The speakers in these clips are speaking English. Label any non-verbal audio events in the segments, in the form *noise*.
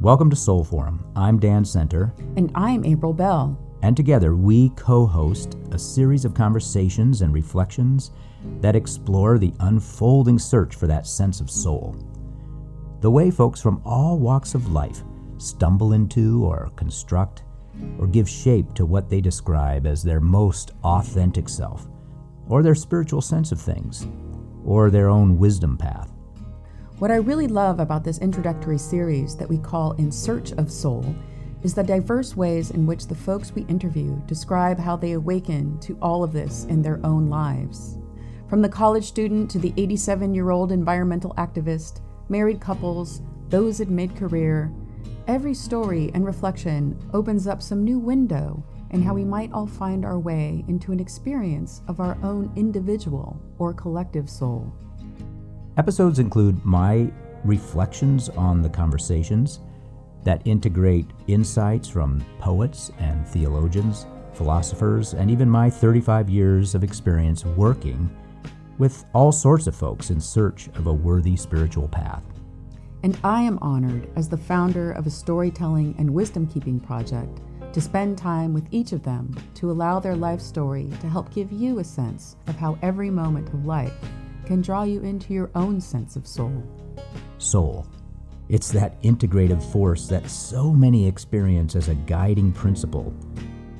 Welcome to Soul Forum. I'm Dan Center. And I'm April Bell. And together we co host a series of conversations and reflections that explore the unfolding search for that sense of soul. The way folks from all walks of life stumble into or construct or give shape to what they describe as their most authentic self, or their spiritual sense of things, or their own wisdom path. What I really love about this introductory series that we call In Search of Soul is the diverse ways in which the folks we interview describe how they awaken to all of this in their own lives. From the college student to the 87 year old environmental activist, married couples, those in mid career, every story and reflection opens up some new window in how we might all find our way into an experience of our own individual or collective soul. Episodes include my reflections on the conversations that integrate insights from poets and theologians, philosophers, and even my 35 years of experience working with all sorts of folks in search of a worthy spiritual path. And I am honored as the founder of a storytelling and wisdom keeping project to spend time with each of them to allow their life story to help give you a sense of how every moment of life can draw you into your own sense of soul. Soul. It's that integrative force that so many experience as a guiding principle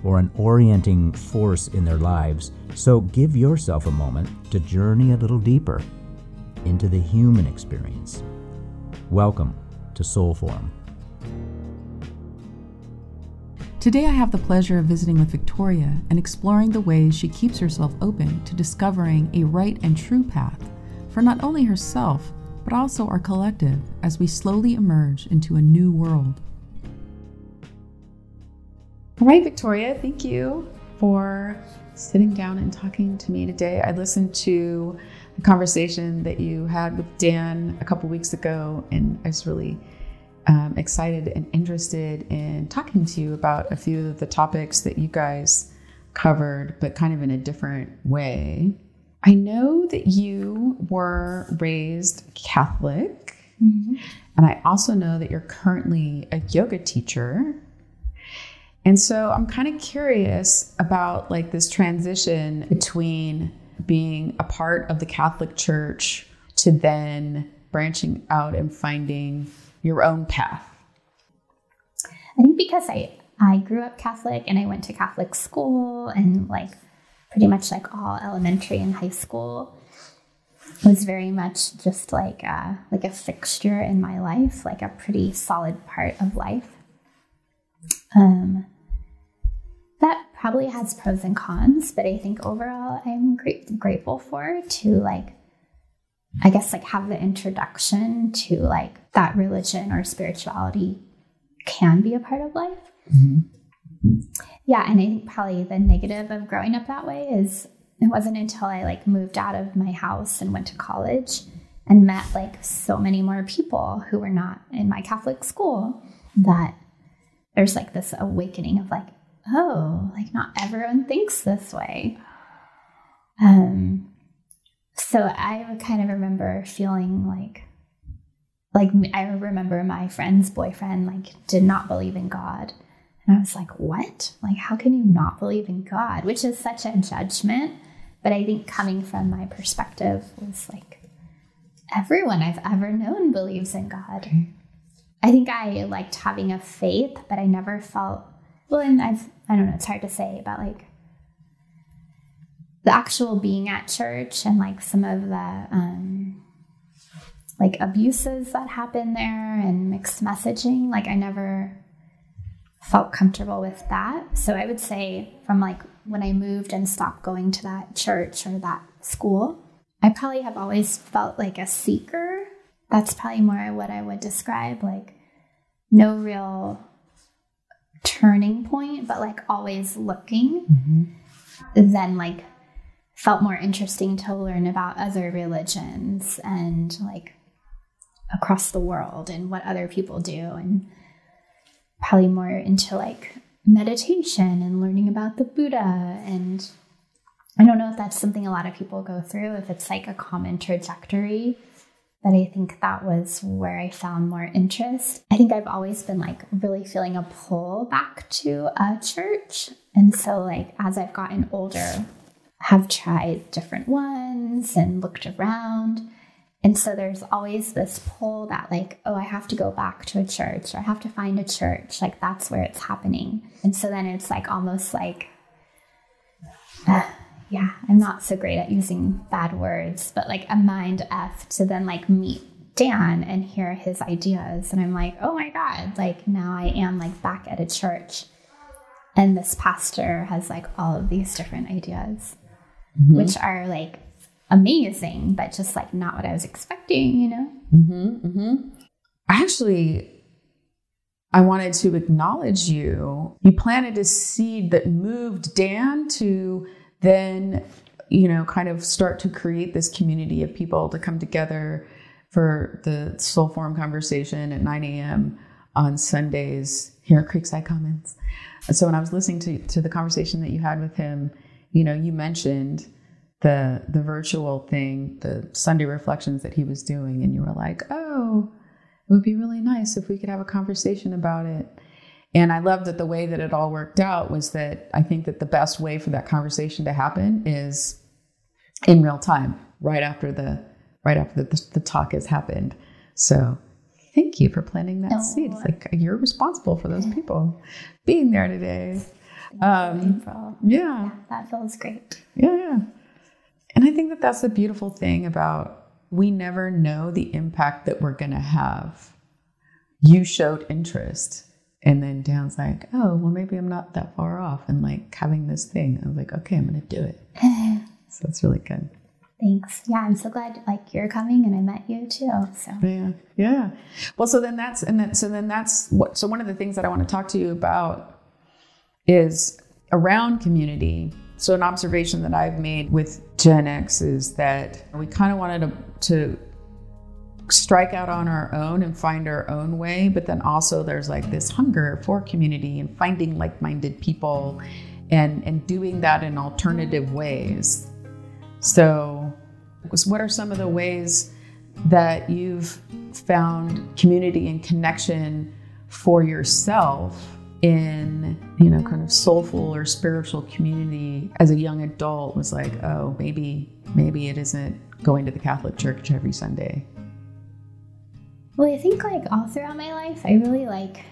or an orienting force in their lives. So give yourself a moment to journey a little deeper into the human experience. Welcome to Soul Forum. Today, I have the pleasure of visiting with Victoria and exploring the ways she keeps herself open to discovering a right and true path for not only herself, but also our collective as we slowly emerge into a new world. All right, Victoria, thank you for sitting down and talking to me today. I listened to the conversation that you had with Dan a couple weeks ago, and I was really um, excited and interested in talking to you about a few of the topics that you guys covered, but kind of in a different way. I know that you were raised Catholic, mm-hmm. and I also know that you're currently a yoga teacher. And so I'm kind of curious about like this transition between being a part of the Catholic Church to then branching out and finding your own path? I think because I I grew up Catholic and I went to Catholic school and like pretty much like all elementary and high school was very much just like a, like a fixture in my life, like a pretty solid part of life. Um, that probably has pros and cons, but I think overall I'm grateful for to like I guess like have the introduction to like that religion or spirituality can be a part of life. Mm-hmm. Yeah, and I think probably the negative of growing up that way is it wasn't until I like moved out of my house and went to college and met like so many more people who were not in my Catholic school that there's like this awakening of like, oh, like not everyone thinks this way. Um, so I kind of remember feeling like, like I remember my friend's boyfriend like did not believe in God. And I was like, what? Like, how can you not believe in God? Which is such a judgment. But I think coming from my perspective was like, everyone I've ever known believes in God. I think I liked having a faith, but I never felt, well, and I've, I don't know, it's hard to say, but like the actual being at church and like some of the um, like abuses that happen there and mixed messaging like i never felt comfortable with that so i would say from like when i moved and stopped going to that church or that school i probably have always felt like a seeker that's probably more what i would describe like no real turning point but like always looking mm-hmm. then like felt more interesting to learn about other religions and like across the world and what other people do and probably more into like meditation and learning about the Buddha and I don't know if that's something a lot of people go through if it's like a common trajectory but I think that was where I found more interest. I think I've always been like really feeling a pull back to a church. And so, like, as I've gotten older, have tried different ones and looked around. And so there's always this pull that, like, oh, I have to go back to a church or I have to find a church. Like, that's where it's happening. And so then it's like almost like, uh, *sighs* yeah, I'm not so great at using bad words, but like a mind F to then like meet Dan and hear his ideas. And I'm like, oh my God, like now I am like back at a church. And this pastor has like all of these different ideas, mm-hmm. which are like amazing, but just like not what I was expecting, you know? Mm-hmm, mm-hmm. Actually, I wanted to acknowledge you. You planted a seed that moved Dan to then, you know, kind of start to create this community of people to come together for the Soul Forum conversation at 9 a.m. on Sundays here at Creekside Commons. So when I was listening to, to the conversation that you had with him, you know, you mentioned the the virtual thing, the Sunday reflections that he was doing, and you were like, "Oh, it would be really nice if we could have a conversation about it." And I love that the way that it all worked out was that I think that the best way for that conversation to happen is in real time, right after the right after the, the talk has happened. So thank you for planting that oh. seed. It's like you're responsible for those people being there today. Um, yeah. yeah, that feels great. Yeah, yeah. And I think that that's the beautiful thing about we never know the impact that we're going to have. You showed interest. And then Dan's like, oh, well, maybe I'm not that far off. And like having this thing, I was like, okay, I'm going to do it. *laughs* so it's really good. Thanks. Yeah, I'm so glad like you're coming and I met you too. So yeah, yeah. Well, so then that's and then so then that's what. So one of the things that I want to talk to you about is around community so, an observation that I've made with Gen X is that we kind of wanted to, to strike out on our own and find our own way, but then also there's like this hunger for community and finding like minded people and, and doing that in alternative ways. So, what are some of the ways that you've found community and connection for yourself? In you know kind of soulful or spiritual community as a young adult was like oh maybe maybe it isn't going to the catholic church every sunday. Well i think like all throughout my life i really like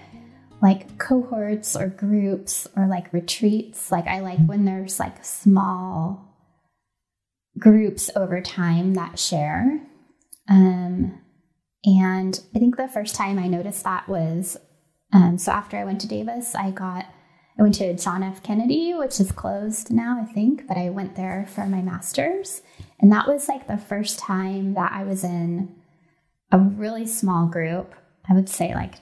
like cohorts or groups or like retreats. Like i like when there's like small groups over time that share. Um and i think the first time i noticed that was um, so after I went to Davis, I got I went to John F. Kennedy, which is closed now, I think, but I went there for my master's. And that was like the first time that I was in a really small group. I would say like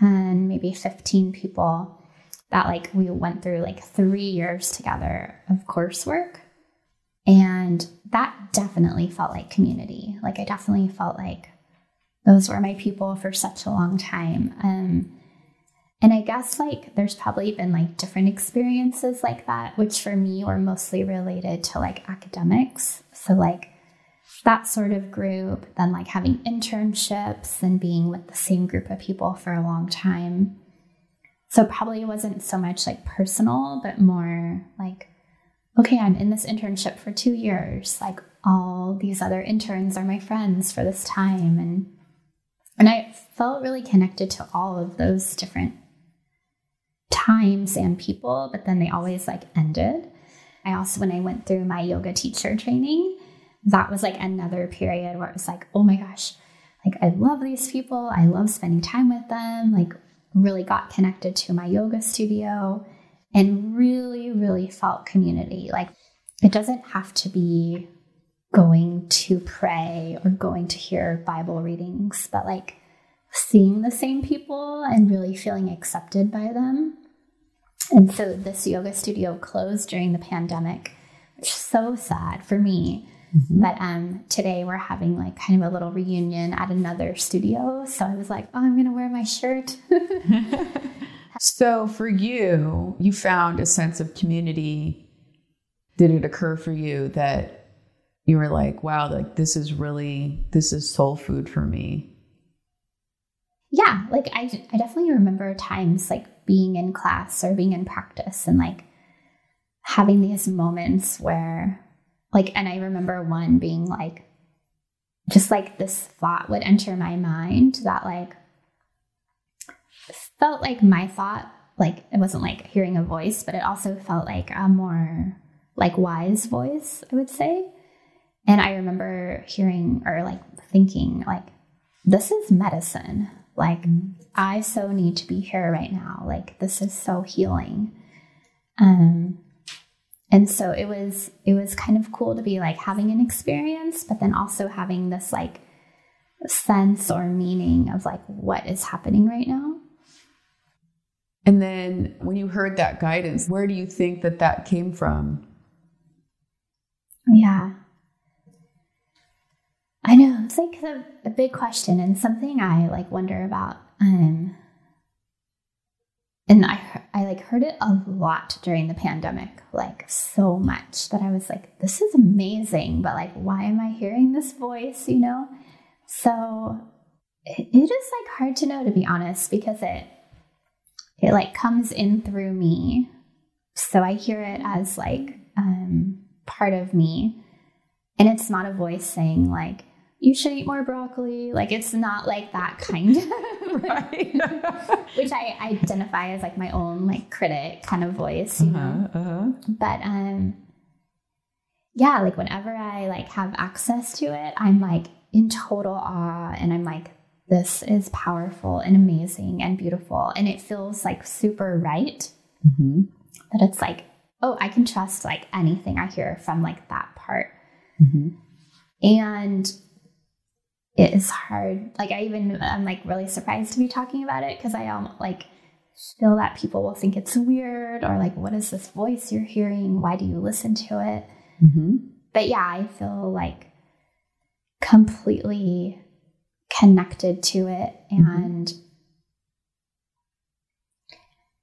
10, maybe 15 people that like we went through like three years together of coursework. And that definitely felt like community. Like I definitely felt like those were my people for such a long time. Um, and I guess like there's probably been like different experiences like that, which for me were mostly related to like academics. So, like that sort of group, then like having internships and being with the same group of people for a long time. So, probably wasn't so much like personal, but more like, okay, I'm in this internship for two years. Like, all these other interns are my friends for this time. And and I felt really connected to all of those different times and people, but then they always like ended. I also, when I went through my yoga teacher training, that was like another period where it was like, oh my gosh, like I love these people. I love spending time with them. Like, really got connected to my yoga studio and really, really felt community. Like, it doesn't have to be going to pray or going to hear Bible readings, but like seeing the same people and really feeling accepted by them and so this yoga studio closed during the pandemic, which is so sad for me. Mm-hmm. But um, today we're having like kind of a little reunion at another studio. So I was like, oh, I'm going to wear my shirt. *laughs* so for you, you found a sense of community. Did it occur for you that you were like, wow, like this is really, this is soul food for me? Yeah, like I, I definitely remember times like being in class or being in practice and like having these moments where, like, and I remember one being like, just like this thought would enter my mind that like felt like my thought like it wasn't like hearing a voice but it also felt like a more like wise voice i would say. And i remember hearing or like thinking like this is medicine. Like mm. I so need to be here right now. Like this is so healing. Um and so it was it was kind of cool to be like having an experience but then also having this like sense or meaning of like what is happening right now. And then when you heard that guidance where do you think that that came from? Yeah. I know it's like a, a big question and something i like wonder about um and I I like heard it a lot during the pandemic, like so much that I was like, this is amazing, but like, why am I hearing this voice? You know, so it, it is like hard to know to be honest because it it like comes in through me, so I hear it as like um, part of me, and it's not a voice saying like you should eat more broccoli. Like it's not like that kind of *laughs* right. *laughs* which I identify as like my own like critic kind of voice, you uh-huh, know. Uh-huh. But um yeah, like whenever I like have access to it, I'm like in total awe and I'm like this is powerful and amazing and beautiful and it feels like super right. Mm-hmm. That it's like, oh, I can trust like anything I hear from like that part. Mm-hmm. And it is hard. Like I even I'm like really surprised to be talking about it because I um like feel that people will think it's weird or like what is this voice you're hearing? Why do you listen to it? Mm-hmm. But yeah, I feel like completely connected to it mm-hmm. and mm-hmm.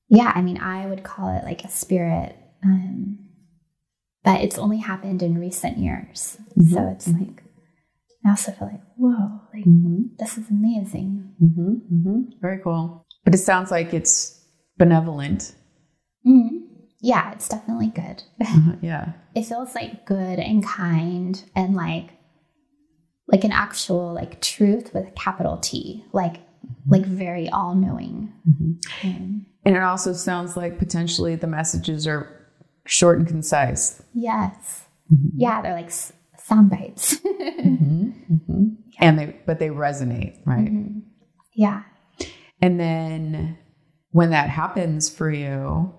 yeah, I mean I would call it like a spirit. Um, but it's only happened in recent years. Mm-hmm. So it's like I also feel like, whoa, like mm-hmm. this is amazing. Mm-hmm. Mm-hmm. Very cool. But it sounds like it's benevolent. Mm-hmm. Yeah, it's definitely good. *laughs* Uh-huh, yeah. it feels like good and kind and like like an actual like truth with capital T, like mm-hmm. like very all knowing. Um, and it also sounds like potentially the messages are short and concise. Yes. Yeah, they're like sound bites. *laughs* mm-hmm, mm-hmm. Yeah. And they, but they resonate, right? Mm-hmm. Yeah. And then when that happens for you,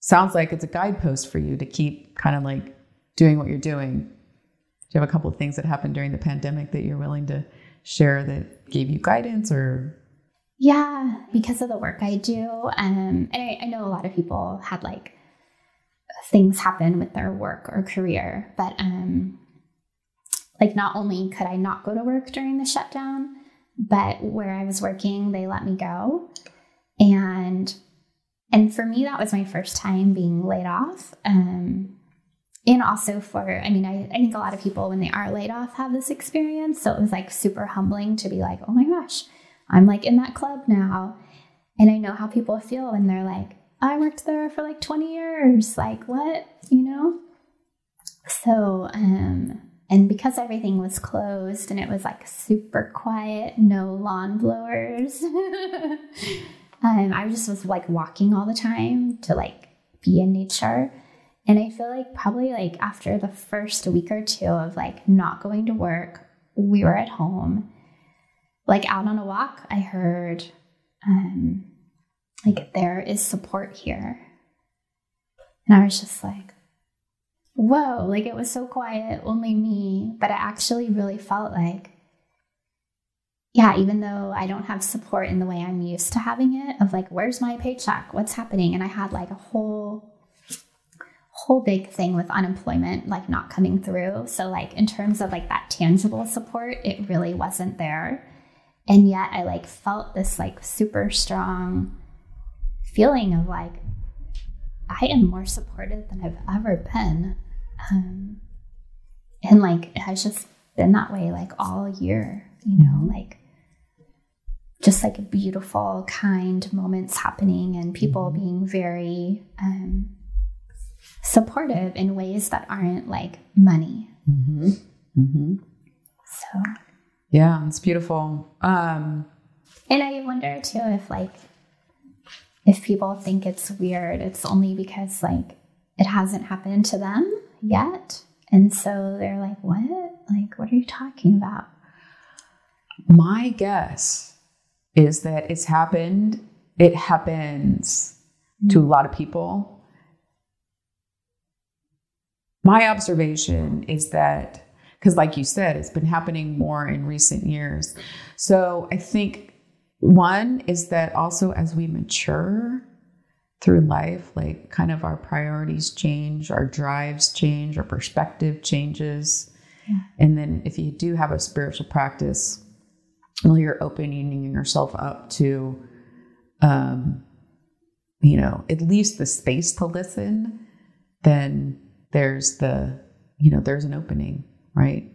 sounds like it's a guidepost for you to keep kind of like doing what you're doing. Do you have a couple of things that happened during the pandemic that you're willing to share that gave you guidance or? Yeah, because of the work I do. Um, and I, I know a lot of people had like things happen with their work or career, but um, like not only could I not go to work during the shutdown, but where I was working, they let me go. And and for me, that was my first time being laid off. Um, and also for, I mean, I, I think a lot of people when they are laid off have this experience. So it was like super humbling to be like, oh my gosh, I'm like in that club now. And I know how people feel when they're like, I worked there for like 20 years. Like, what? You know? So, um, and because everything was closed and it was like super quiet, no lawn blowers, *laughs* um, I just was like walking all the time to like be in nature. And I feel like probably like after the first week or two of like not going to work, we were at home, like out on a walk, I heard um, like there is support here. And I was just like, whoa, like it was so quiet, only me. But I actually really felt like, yeah, even though I don't have support in the way I'm used to having it, of like, where's my paycheck? What's happening? And I had like a whole whole big thing with unemployment like not coming through so like in terms of like that tangible support it really wasn't there and yet i like felt this like super strong feeling of like I am more supported than I've ever been. Um, and like it has just been that way like all year, you know, like just like beautiful, kind moments happening and people Mm-hmm. being very um, supportive in ways that aren't like money. Mm-hmm. Mm-hmm. So, Yeah, it's beautiful. Um, and I wonder too if like if people think it's weird, it's only because like it hasn't happened to them yet. And so they're like, what? Like, what are you talking about? my guess is that it's happened. It happens to a lot of people. My observation is that, because like you said, it's been happening more in recent years. So I think one is that also as we mature through life, like kind of our priorities change, our drives change, our perspective changes. And then if you do have a spiritual practice, well, you're opening yourself up to, um, you know, at least the space to listen, then there's the, you know, there's an opening, right?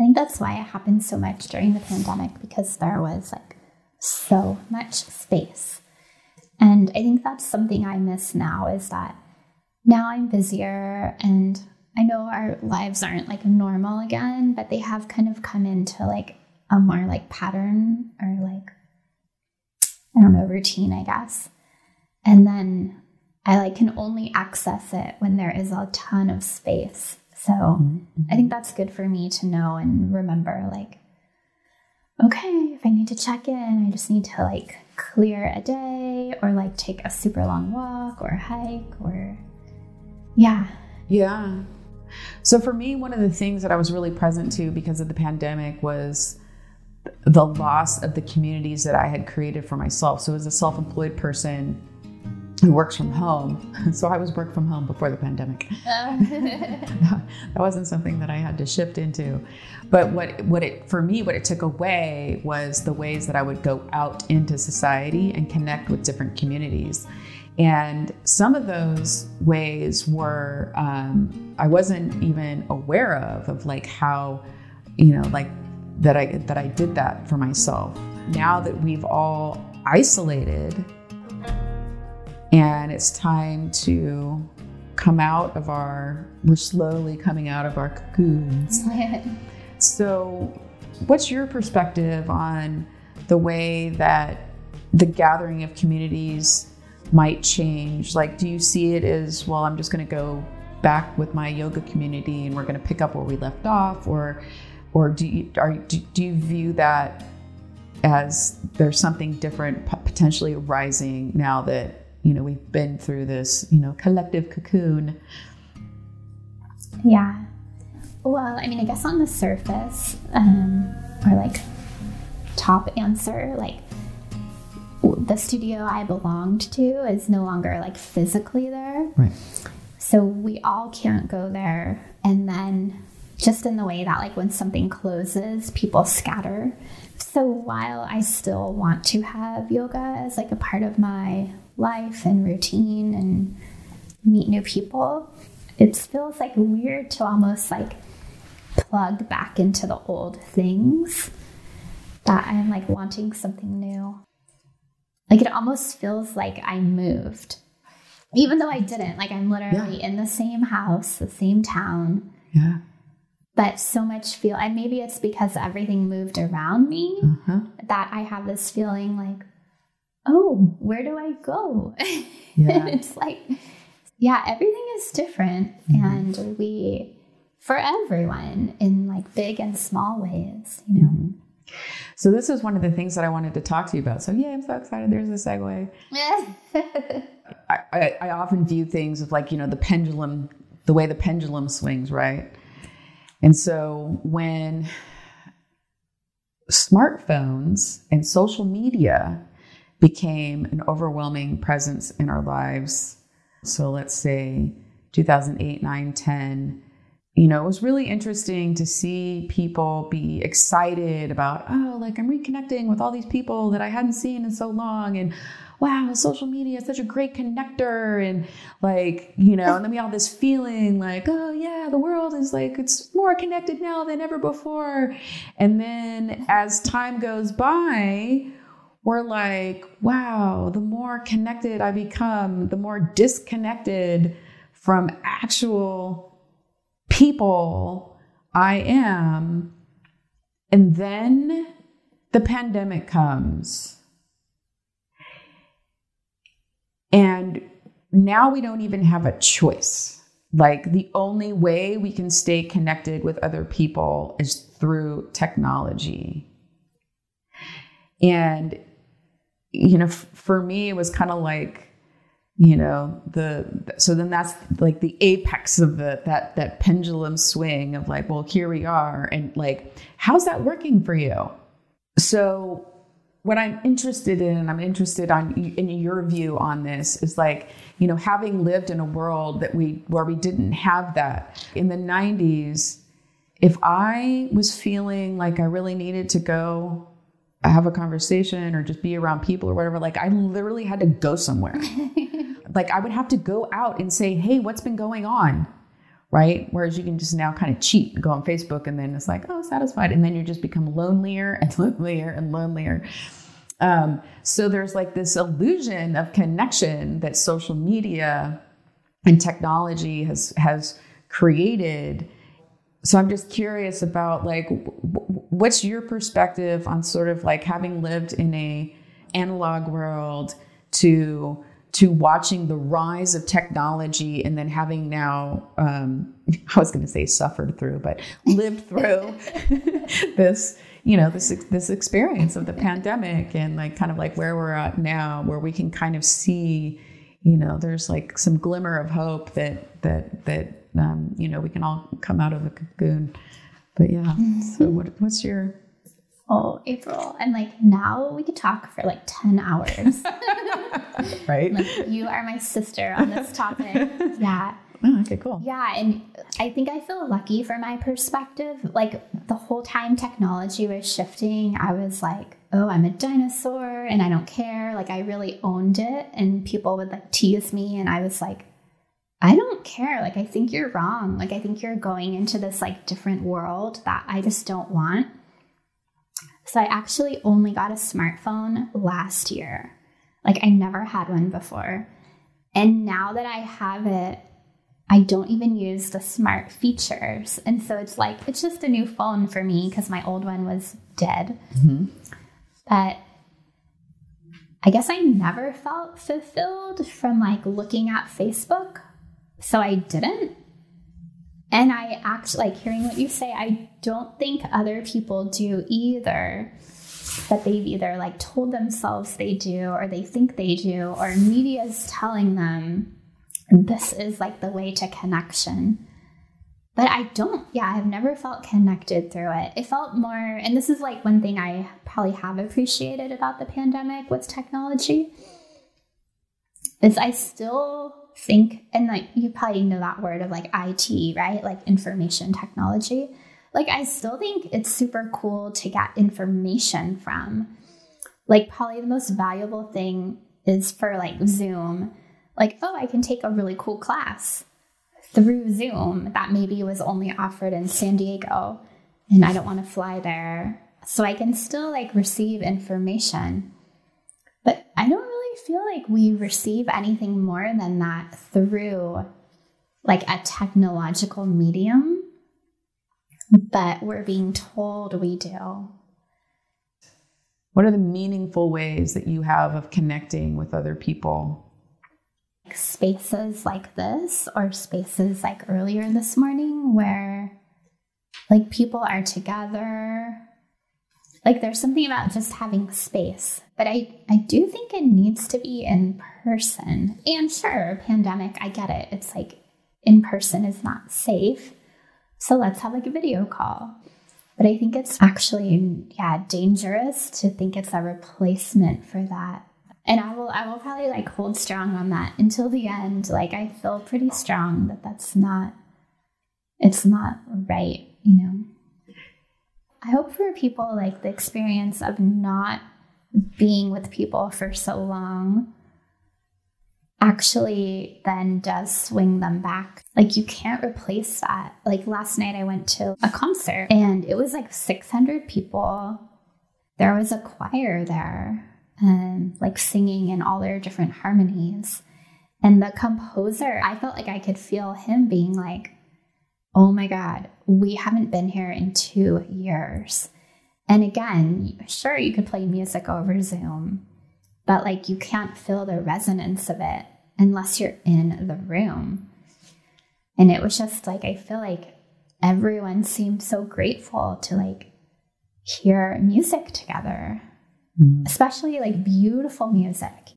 I think that's why it happened so much during the pandemic because there was like so much space. And I think that's something I miss now is that now I'm busier and I know our lives aren't like normal again, but they have kind of come into like a more like pattern or like, I don't know, routine, I guess. And then I like can only access it when there is a ton of space. So I think that's good for me to know and remember like, okay, if I need to check in, I just need to like clear a day or like take a super long walk or hike or yeah. Yeah. So for me, one of the things that I was really present to because of the pandemic was the loss of the communities that I had created for myself. So as a self-employed person who works from home, *laughs* so I was work from home before the pandemic. *laughs* that wasn't something that I had to shift into. But what what it for me what it took away was the ways that I would go out into society and connect with different communities. And some of those ways were um, I wasn't even aware of of like how you know like that I that I did that for myself. Now that we've all isolated and it's time to come out of our we're slowly coming out of our cocoons. So, what's your perspective on the way that the gathering of communities might change? Like, do you see it as, well, I'm just going to go back with my yoga community and we're going to pick up where we left off? Or, or do you, are, do, do you view that as there's something different potentially arising now that, you know, we've been through this, you know, collective cocoon? Yeah. Well, I mean, I guess on the surface, um, or like top answer, like the studio I belonged to is no longer like physically there. Right. So we all can't go there. And then just in the way that, like, when something closes, people scatter. So while I still want to have yoga as like a part of my life and routine and meet new people, it feels like weird to almost like plug back into the old things that I'm like wanting something new. Like it almost feels like I moved, even though I didn't. Like I'm literally in the same house, the same town, Yeah. But so much feel. And maybe it's because everything moved around me Uh-huh. that I have this feeling like, oh, where do I go? *laughs* Yeah. it's like, yeah, everything is different. And we, for everyone, in like big and small ways, you know. So this is one of the things that I wanted to talk to you about. So yeah, I'm so excited. There's a segue. *laughs* I, I, I often view things of like you know the pendulum, the way the pendulum swings, right? And so when smartphones and social media became an overwhelming presence in our lives, so let's say 2008, 9, 10, you know, it was really interesting to see people be excited about, oh, like I'm reconnecting with all these people that I hadn't seen in so long. And wow, social media is such a great connector. And like, you know, and then we have this feeling like, oh, yeah, the world is like, it's more connected now than ever before. And then as time goes by, we're like, wow, the more connected I become, the more disconnected from actual people I am. And then the pandemic comes. And now we don't even have a choice. Like the only way we can stay connected with other people is through technology. And, you know, f- for me, it was kind of like, you know the so then that's like the apex of the that that pendulum swing of like well here we are and like how's that working for you so what i'm interested in and i'm interested on in your view on this is like you know having lived in a world that we where we didn't have that in the 90s if i was feeling like i really needed to go have a conversation or just be around people or whatever like i literally had to go somewhere *laughs* like I would have to go out and say, hey, what's been going on? Right. Whereas you can just now kind of cheat and go on Facebook and then it's like, oh, satisfied. And then you just become lonelier and *laughs* lonelier and lonelier. Um, so there's like this illusion of connection that social media and technology has has created. So I'm just curious about like what's your perspective on sort of like having lived in a analog world to to watching the rise of technology and then having now um, *laughs* i was going to say suffered through but lived through *laughs* this you know this this experience of the pandemic and like kind of like where we're at now where we can kind of see you know there's like some glimmer of hope that that that um, you know we can all come out of the cocoon. But yeah so what, what's your oh, April. And like now we could talk for like 10 hours. *laughs* right? Like, you are my sister on this topic. *laughs* Yeah. Oh, okay, cool. Yeah. And I think I feel lucky for my perspective. Like the whole time technology was shifting, I was like, oh, I'm a dinosaur and I don't care. Like I really owned it. And people would like tease me. And I was like, I don't care. Like, I think you're wrong. Like, I think you're going into this like different world that I just don't want. So I actually only got a smartphone last year. Like I never had one before. And now that I have it, I don't even use the smart features. And so it's like, it's just a new phone for me because my old one was dead. Mm-hmm. But I guess I never felt fulfilled from like looking at Facebook. So I didn't. And I act like hearing what you say, I don't think other people do either. That they've either like told themselves they do or they think they do, or media is telling them this is like the way to connection. But I don't, yeah, I've never felt connected through it. It felt more, and this is like one thing I probably have appreciated about the pandemic with technology, is I still think, and like you probably know that word of like IT, right? Like information technology. Like I still think it's super cool to get information from. Like probably the most valuable thing is for like Zoom. Like, oh, I can take a really cool class through Zoom that maybe was only offered in San Diego and I don't want to fly there. So I can still like receive information. But I don't feel like we receive anything more than that through like a technological medium, but we're being told we do. What are the meaningful ways that you have of connecting with other people? Spaces like this, or spaces like earlier this morning, where like people are together like there's something about just having space. But I, I do think it needs to be in person. And sure, pandemic, I get it. It's like in person is not safe. So let's have like a video call. But I think it's actually, yeah, dangerous to think it's a replacement for that. And I will, I will probably like hold strong on that until the end. Like I feel pretty strong that that's not it's not right, you know. I hope for people like the experience of not being with people for so long actually then does swing them back. Like you can't replace that. Like last night I went to a concert and it was like 600 people. There was a choir there and like singing in all their different harmonies. And the composer, I felt like I could feel him being like, oh my God, we haven't been here in two years. And again, sure, you could play music over Zoom, but like you can't feel the resonance of it unless you're in the room. And it was just like, I feel like everyone seemed so grateful to like hear music together, mm. especially like beautiful music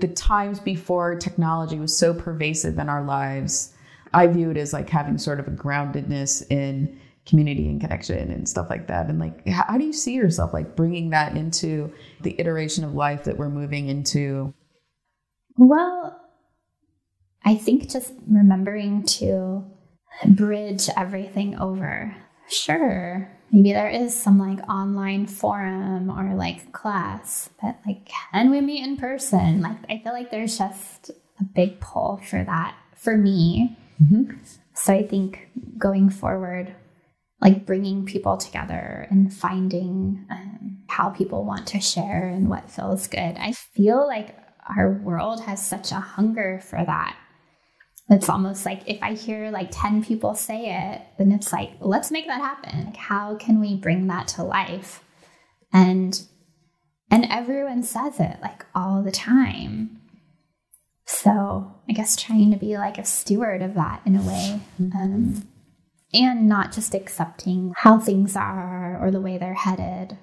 the times before technology was so pervasive in our lives, I view it as like having sort of a groundedness in community and connection and stuff like that. And like, how do you see yourself like bringing that into the iteration of life that we're moving into? Well, I think just remembering to bridge everything over. Sure, maybe there is some like online forum or like class, but like, can we meet in person? Like, I feel like there's just a big pull for that for me. Mm-hmm. So I think going forward, like bringing people together and finding um, how people want to share and what feels good. I feel like our world has such a hunger for that it's almost like if I hear like 10 people say it, then it's like, let's make that happen. Like, how can we bring that to life? And and everyone says it like all the time. So I guess trying to be like a steward of that in a way. Um, and not just accepting how things are or the way they're headed.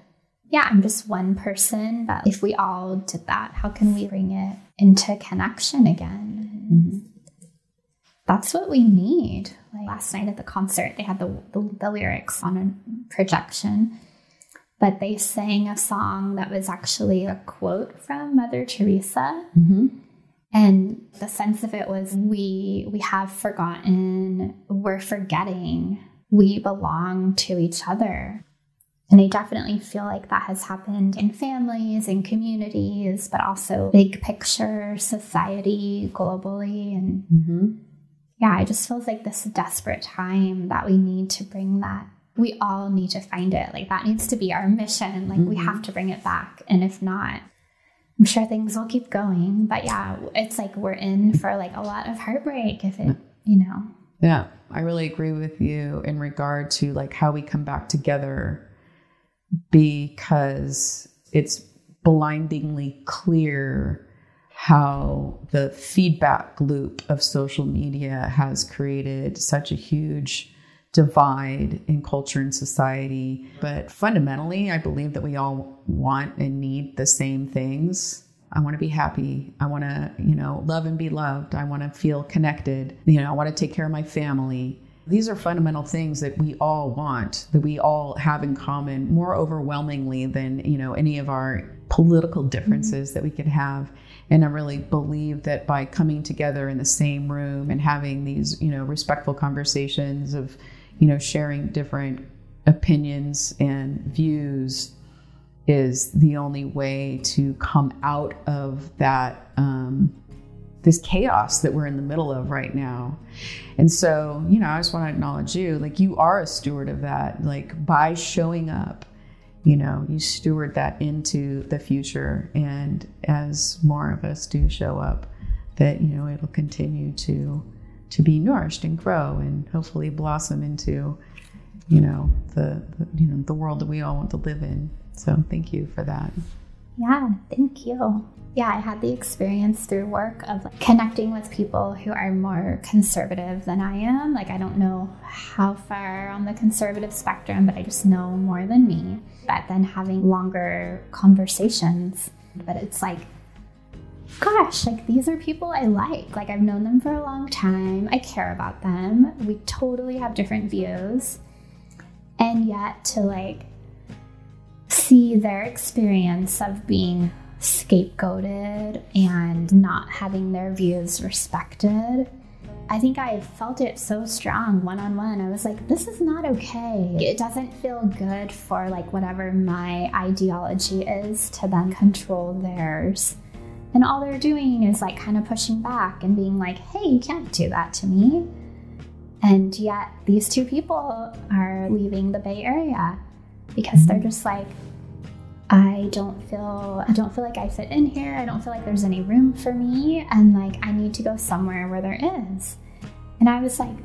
Yeah, I'm just one person, but if we all did that, how can we bring it into connection again? Mm-hmm that's what we need. Like last night at the concert, they had the, the, the lyrics on a projection, but they sang a song that was actually a quote from Mother Teresa. Mm-hmm. And the sense of it was we we have forgotten, we're forgetting, we belong to each other. And I definitely feel like that has happened in families and communities, but also big picture society globally. And mm-hmm yeah, it just feels like this desperate time that we need to bring that. We all need to find it. Like that needs to be our mission. Like mm-hmm. we have to bring it back. And if not, I'm sure things will keep going. But yeah, it's like we're in for like a lot of heartbreak if it, you know. Yeah, I really agree with you in regard to like how we come back together because it's blindingly clear how the feedback loop of social media has created such a huge divide in culture and society. But fundamentally, I believe that we all want and need the same things. I want to be happy. I want to, you know, love and be loved. I want to feel connected. You know, I want to take care of my family. These are fundamental things that we all want, that we all have in common more overwhelmingly than, you know, any of our political differences mm-hmm. that we could have. And I really believe that by coming together in the same room and having these, you know, respectful conversations of, you know, sharing different opinions and views is the only way to come out of that um, this chaos that we're in the middle of right now. And so, you know, I just want to acknowledge you. Like, you are a steward of that. Like, by showing up you know, you steward that into the future. And as more of us do show up, that, you know, it'll continue to to be nourished and grow and hopefully blossom into, you know, the, the you know, the world that we all want to live in. So thank you for that. Yeah, thank you yeah, I had the experience through work of like, connecting with people who are more conservative than I am. Like, I don't know how far on the conservative spectrum, but I just know more than me. But then having longer conversations, but it's like, gosh, like these are people I like. Like, I've known them for a long time, I care about them. We totally have different views. And yet, to like see their experience of being scapegoated and not having their views respected I think I felt it so strong one on one. I was like, this is not okay. It doesn't feel good for like whatever my ideology is to then control theirs. And all they're doing is like kind of pushing back and being like, hey, you can't do that to me. And yet these two people are leaving the Bay Area because they're mm-hmm. just like, I don't feel I don't feel like I fit in here. I don't feel like there's any room for me and like I need to go somewhere where there is. And I was like,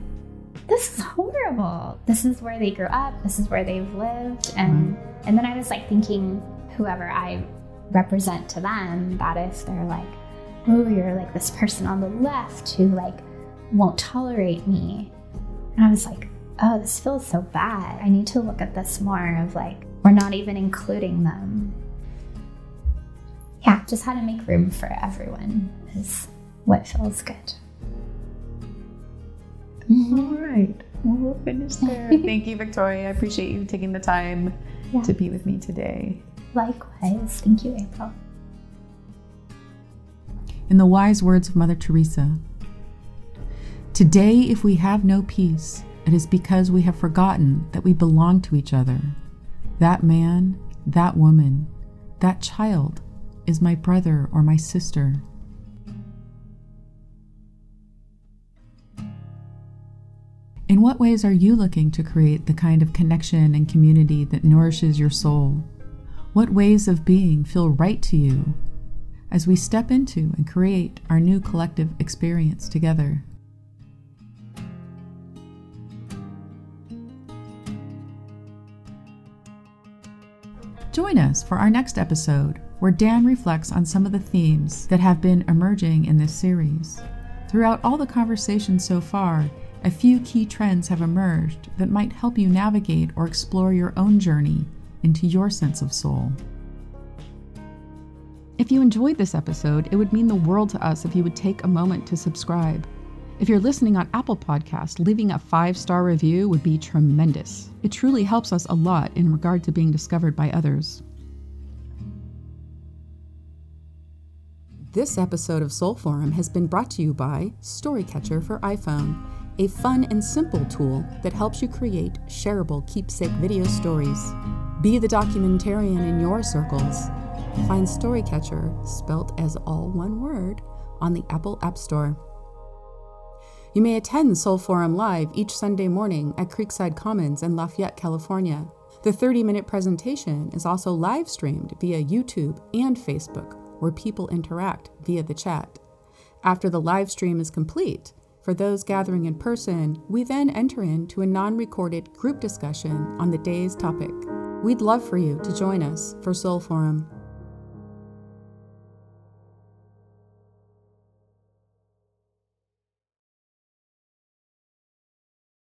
this is horrible. This is where they grew up. This is where they've lived and mm-hmm. and then I was like thinking whoever I represent to them that if they're like, "Oh, you're like this person on the left who like won't tolerate me." And I was like, "Oh, this feels so bad. I need to look at this more of like we're not even including them. Yeah, just how to make room for everyone is what feels good. All right. Well, we'll finish there. *laughs* Thank you, Victoria. I appreciate you taking the time Yeah. to be with me today. Likewise. Thank you, April. In the wise words of Mother Teresa Today, if we have no peace, it is because we have forgotten that we belong to each other. That man, that woman, that child is my brother or my sister. In what ways are you looking to create the kind of connection and community that nourishes your soul? What ways of being feel right to you as we step into and create our new collective experience together? Join us for our next episode, where Dan reflects on some of the themes that have been emerging in this series. Throughout all the conversations so far, a few key trends have emerged that might help you navigate or explore your own journey into your sense of soul. If you enjoyed this episode, it would mean the world to us if you would take a moment to subscribe. If you're listening on Apple Podcast, leaving a five star review would be tremendous. It truly helps us a lot in regard to being discovered by others. This episode of Soul Forum has been brought to you by Storycatcher for iPhone, a fun and simple tool that helps you create shareable keepsake video stories. Be the documentarian in your circles. Find Storycatcher, spelt as all one word, on the Apple App Store. You may attend Soul Forum Live each Sunday morning at Creekside Commons in Lafayette, California. The 30 minute presentation is also live streamed via YouTube and Facebook, where people interact via the chat. After the live stream is complete, for those gathering in person, we then enter into a non recorded group discussion on the day's topic. We'd love for you to join us for Soul Forum.